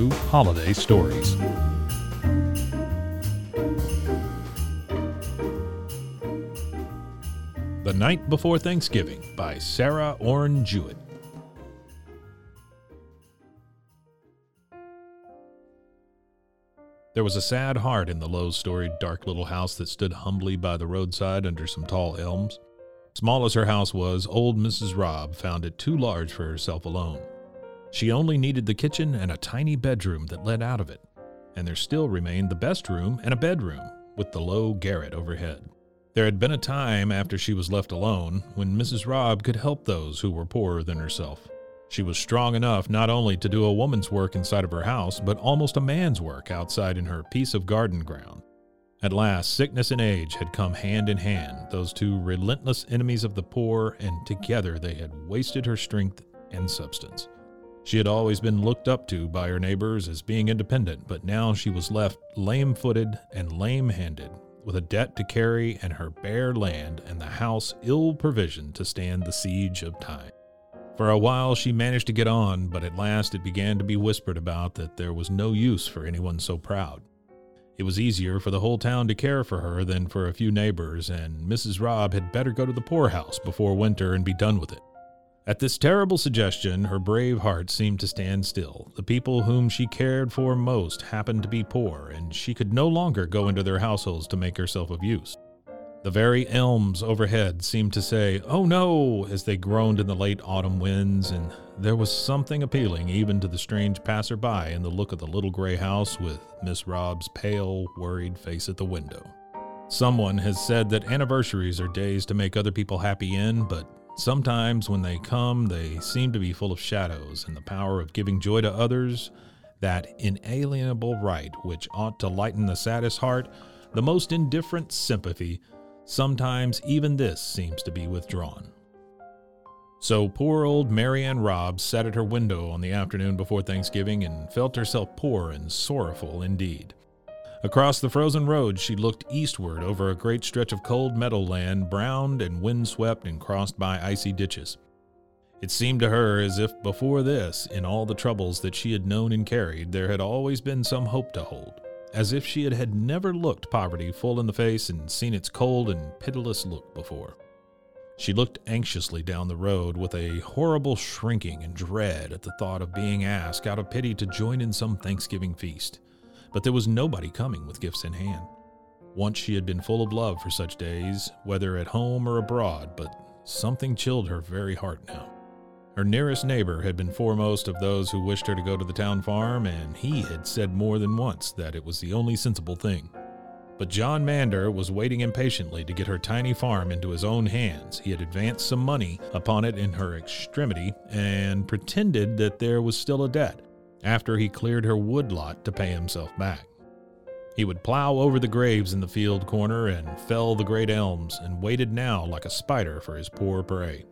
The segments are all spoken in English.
Welcome Holiday Stories. The Night Before Thanksgiving by Sarah Orne Jewett. There was a sad heart in the low storied, dark little house that stood humbly by the roadside under some tall elms. Small as her house was, old Mrs. Robb found it too large for herself alone. She only needed the kitchen and a tiny bedroom that led out of it, and there still remained the best room and a bedroom with the low garret overhead. There had been a time after she was left alone when Mrs. Robb could help those who were poorer than herself. She was strong enough not only to do a woman's work inside of her house, but almost a man's work outside in her piece of garden ground. At last, sickness and age had come hand in hand, those two relentless enemies of the poor, and together they had wasted her strength and substance. She had always been looked up to by her neighbors as being independent, but now she was left lame footed and lame handed, with a debt to carry and her bare land and the house ill provisioned to stand the siege of time. For a while she managed to get on, but at last it began to be whispered about that there was no use for anyone so proud. It was easier for the whole town to care for her than for a few neighbors, and Mrs. Robb had better go to the poorhouse before winter and be done with it. At this terrible suggestion, her brave heart seemed to stand still. The people whom she cared for most happened to be poor, and she could no longer go into their households to make herself of use. The very elms overhead seemed to say, Oh no, as they groaned in the late autumn winds, and there was something appealing even to the strange passer-by in the look of the little gray house with Miss Robb's pale, worried face at the window. Someone has said that anniversaries are days to make other people happy in, but Sometimes when they come, they seem to be full of shadows, and the power of giving joy to others, that inalienable right which ought to lighten the saddest heart, the most indifferent sympathy, sometimes even this seems to be withdrawn. So poor old Mary Ann Robb sat at her window on the afternoon before Thanksgiving and felt herself poor and sorrowful indeed. Across the frozen road, she looked eastward over a great stretch of cold meadowland, browned and windswept and crossed by icy ditches. It seemed to her as if before this, in all the troubles that she had known and carried, there had always been some hope to hold, as if she had, had never looked poverty full in the face and seen its cold and pitiless look before. She looked anxiously down the road with a horrible shrinking and dread at the thought of being asked out of pity to join in some Thanksgiving feast but there was nobody coming with gifts in hand. Once she had been full of love for such days, whether at home or abroad, but something chilled her very heart now. Her nearest neighbor had been foremost of those who wished her to go to the town farm, and he had said more than once that it was the only sensible thing. But John Mander was waiting impatiently to get her tiny farm into his own hands. He had advanced some money upon it in her extremity and pretended that there was still a debt after he cleared her woodlot to pay himself back. He would plow over the graves in the field corner and fell the great elms, and waited now like a spider for his poor prey.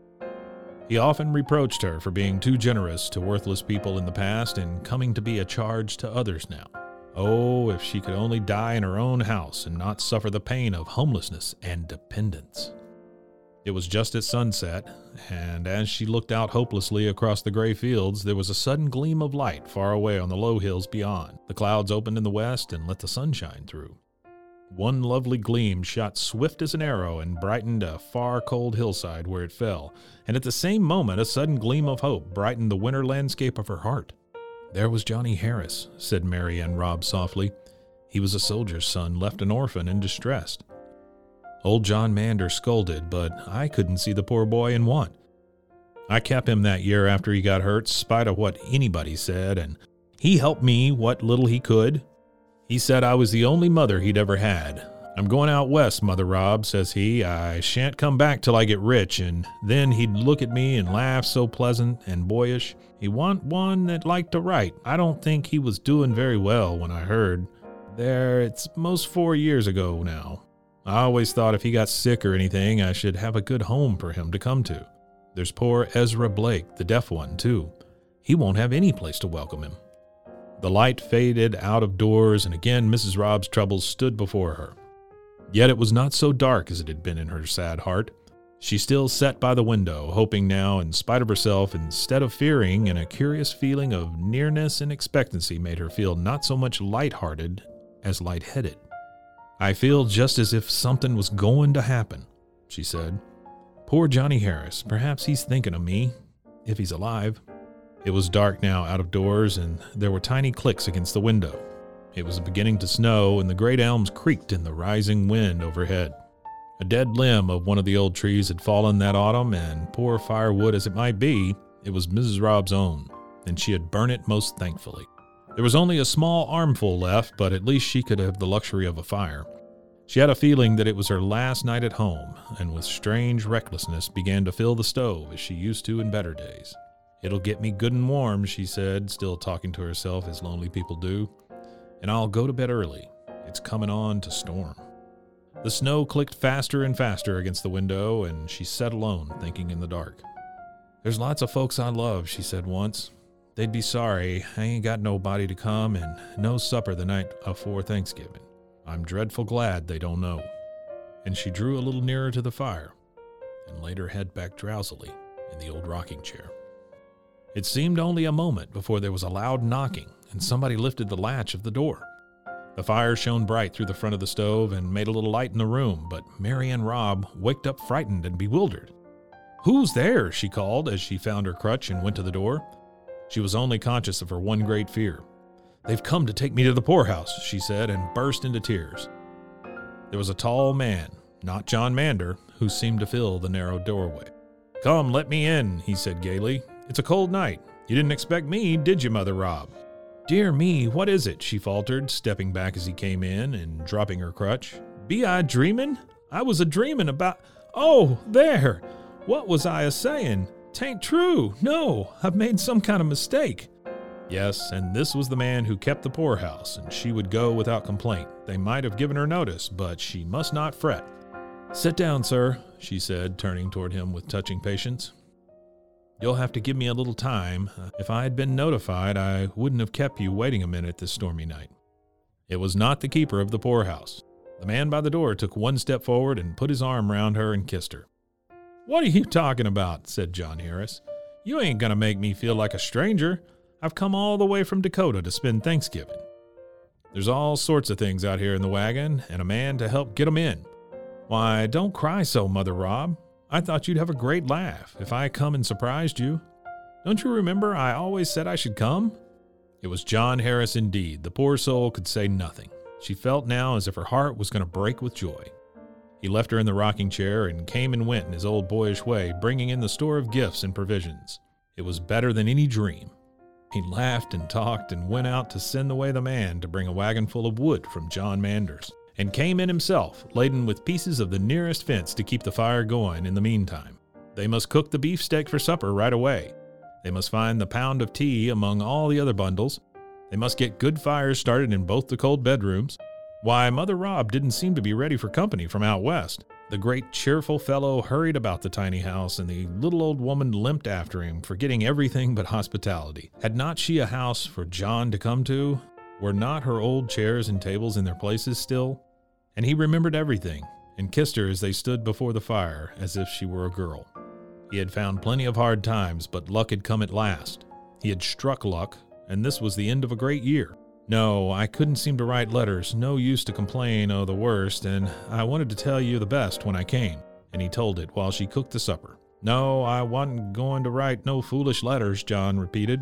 He often reproached her for being too generous to worthless people in the past and coming to be a charge to others now. Oh, if she could only die in her own house and not suffer the pain of homelessness and dependence. It was just at sunset, and as she looked out hopelessly across the gray fields, there was a sudden gleam of light far away on the low hills beyond. The clouds opened in the west and let the sun shine through. One lovely gleam shot swift as an arrow and brightened a far cold hillside where it fell, and at the same moment a sudden gleam of hope brightened the winter landscape of her heart. There was Johnny Harris, said Mary Ann Robb softly. He was a soldier's son, left an orphan and distressed. Old John Mander scolded, but I couldn't see the poor boy in want. I kept him that year after he got hurt, spite of what anybody said, and he helped me what little he could. He said I was the only mother he'd ever had. I'm going out west, Mother Robb, says he. I shan't come back till I get rich. And then he'd look at me and laugh so pleasant and boyish. He want one that liked to write. I don't think he was doing very well when I heard. There, it's most four years ago now. I always thought if he got sick or anything, I should have a good home for him to come to. There's poor Ezra Blake, the deaf one, too. He won't have any place to welcome him. The light faded out of doors, and again Mrs. Robb's troubles stood before her. Yet it was not so dark as it had been in her sad heart. She still sat by the window, hoping now, in spite of herself, instead of fearing, and a curious feeling of nearness and expectancy made her feel not so much light-hearted as light-headed. I feel just as if something was going to happen, she said. Poor Johnny Harris, perhaps he's thinking of me, if he's alive. It was dark now out of doors, and there were tiny clicks against the window. It was beginning to snow, and the great elms creaked in the rising wind overhead. A dead limb of one of the old trees had fallen that autumn, and poor firewood as it might be, it was Mrs. Robb's own, and she had burned it most thankfully. There was only a small armful left, but at least she could have the luxury of a fire. She had a feeling that it was her last night at home, and with strange recklessness began to fill the stove as she used to in better days. It'll get me good and warm, she said, still talking to herself as lonely people do and I'll go to bed early. It's coming on to storm. The snow clicked faster and faster against the window, and she sat alone, thinking in the dark. There's lots of folks I love, she said once. They'd be sorry I ain't got nobody to come and no supper the night afore Thanksgiving. I'm dreadful glad they don't know. And she drew a little nearer to the fire and laid her head back drowsily in the old rocking chair. It seemed only a moment before there was a loud knocking and somebody lifted the latch of the door. The fire shone bright through the front of the stove and made a little light in the room, but Mary Ann Robb waked up frightened and bewildered. Who's there? she called as she found her crutch and went to the door. She was only conscious of her one great fear. They've come to take me to the poorhouse, she said, and burst into tears. There was a tall man, not John Mander, who seemed to fill the narrow doorway. Come, let me in, he said gaily. It's a cold night. You didn't expect me, did you, Mother Robb? Dear me, what is it? she faltered, stepping back as he came in and dropping her crutch. Be I dreamin'? I was a dreamin' about. Oh, there! What was I a sayin'? Tain't true. No, I've made some kind of mistake. Yes, and this was the man who kept the poorhouse, and she would go without complaint. They might have given her notice, but she must not fret. Sit down, sir, she said, turning toward him with touching patience. You'll have to give me a little time. Uh, if I had been notified, I wouldn't have kept you waiting a minute this stormy night. It was not the keeper of the poorhouse. The man by the door took one step forward and put his arm round her and kissed her. What are you talking about? said John Harris. You ain't going to make me feel like a stranger. I've come all the way from Dakota to spend Thanksgiving. There's all sorts of things out here in the wagon, and a man to help get 'em in. Why, don't cry so, Mother Robb. I thought you'd have a great laugh if I come and surprised you. Don't you remember I always said I should come? It was John Harris indeed. The poor soul could say nothing. She felt now as if her heart was going to break with joy. He left her in the rocking chair and came and went in his old boyish way, bringing in the store of gifts and provisions. It was better than any dream. He laughed and talked and went out to send away the man to bring a wagon full of wood from John Manders and came in himself, laden with pieces of the nearest fence to keep the fire going in the meantime. They must cook the beefsteak for supper right away. They must find the pound of tea among all the other bundles. They must get good fires started in both the cold bedrooms. Why, Mother Robb didn't seem to be ready for company from out west. The great cheerful fellow hurried about the tiny house, and the little old woman limped after him, forgetting everything but hospitality. Had not she a house for John to come to? Were not her old chairs and tables in their places still? and he remembered everything, and kissed her as they stood before the fire as if she were a girl. He had found plenty of hard times, but luck had come at last. He had struck luck, and this was the end of a great year. No, I couldn't seem to write letters, no use to complain o' the worst, and I wanted to tell you the best when I came. And he told it while she cooked the supper. No, I wasn't going to write no foolish letters, John repeated.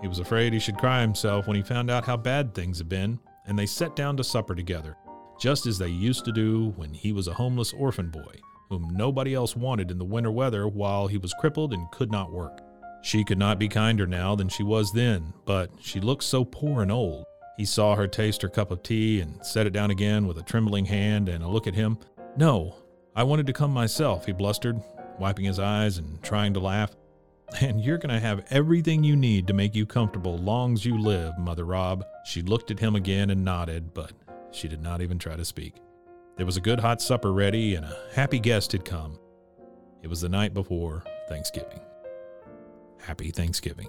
He was afraid he should cry himself when he found out how bad things had been, and they sat down to supper together, just as they used to do when he was a homeless orphan boy, whom nobody else wanted in the winter weather while he was crippled and could not work. She could not be kinder now than she was then, but she looked so poor and old. He saw her taste her cup of tea and set it down again with a trembling hand and a look at him. No, I wanted to come myself, he blustered, wiping his eyes and trying to laugh. And you're going to have everything you need to make you comfortable long's you live, Mother Robb. She looked at him again and nodded, but she did not even try to speak. There was a good hot supper ready, and a happy guest had come. It was the night before Thanksgiving. Happy Thanksgiving.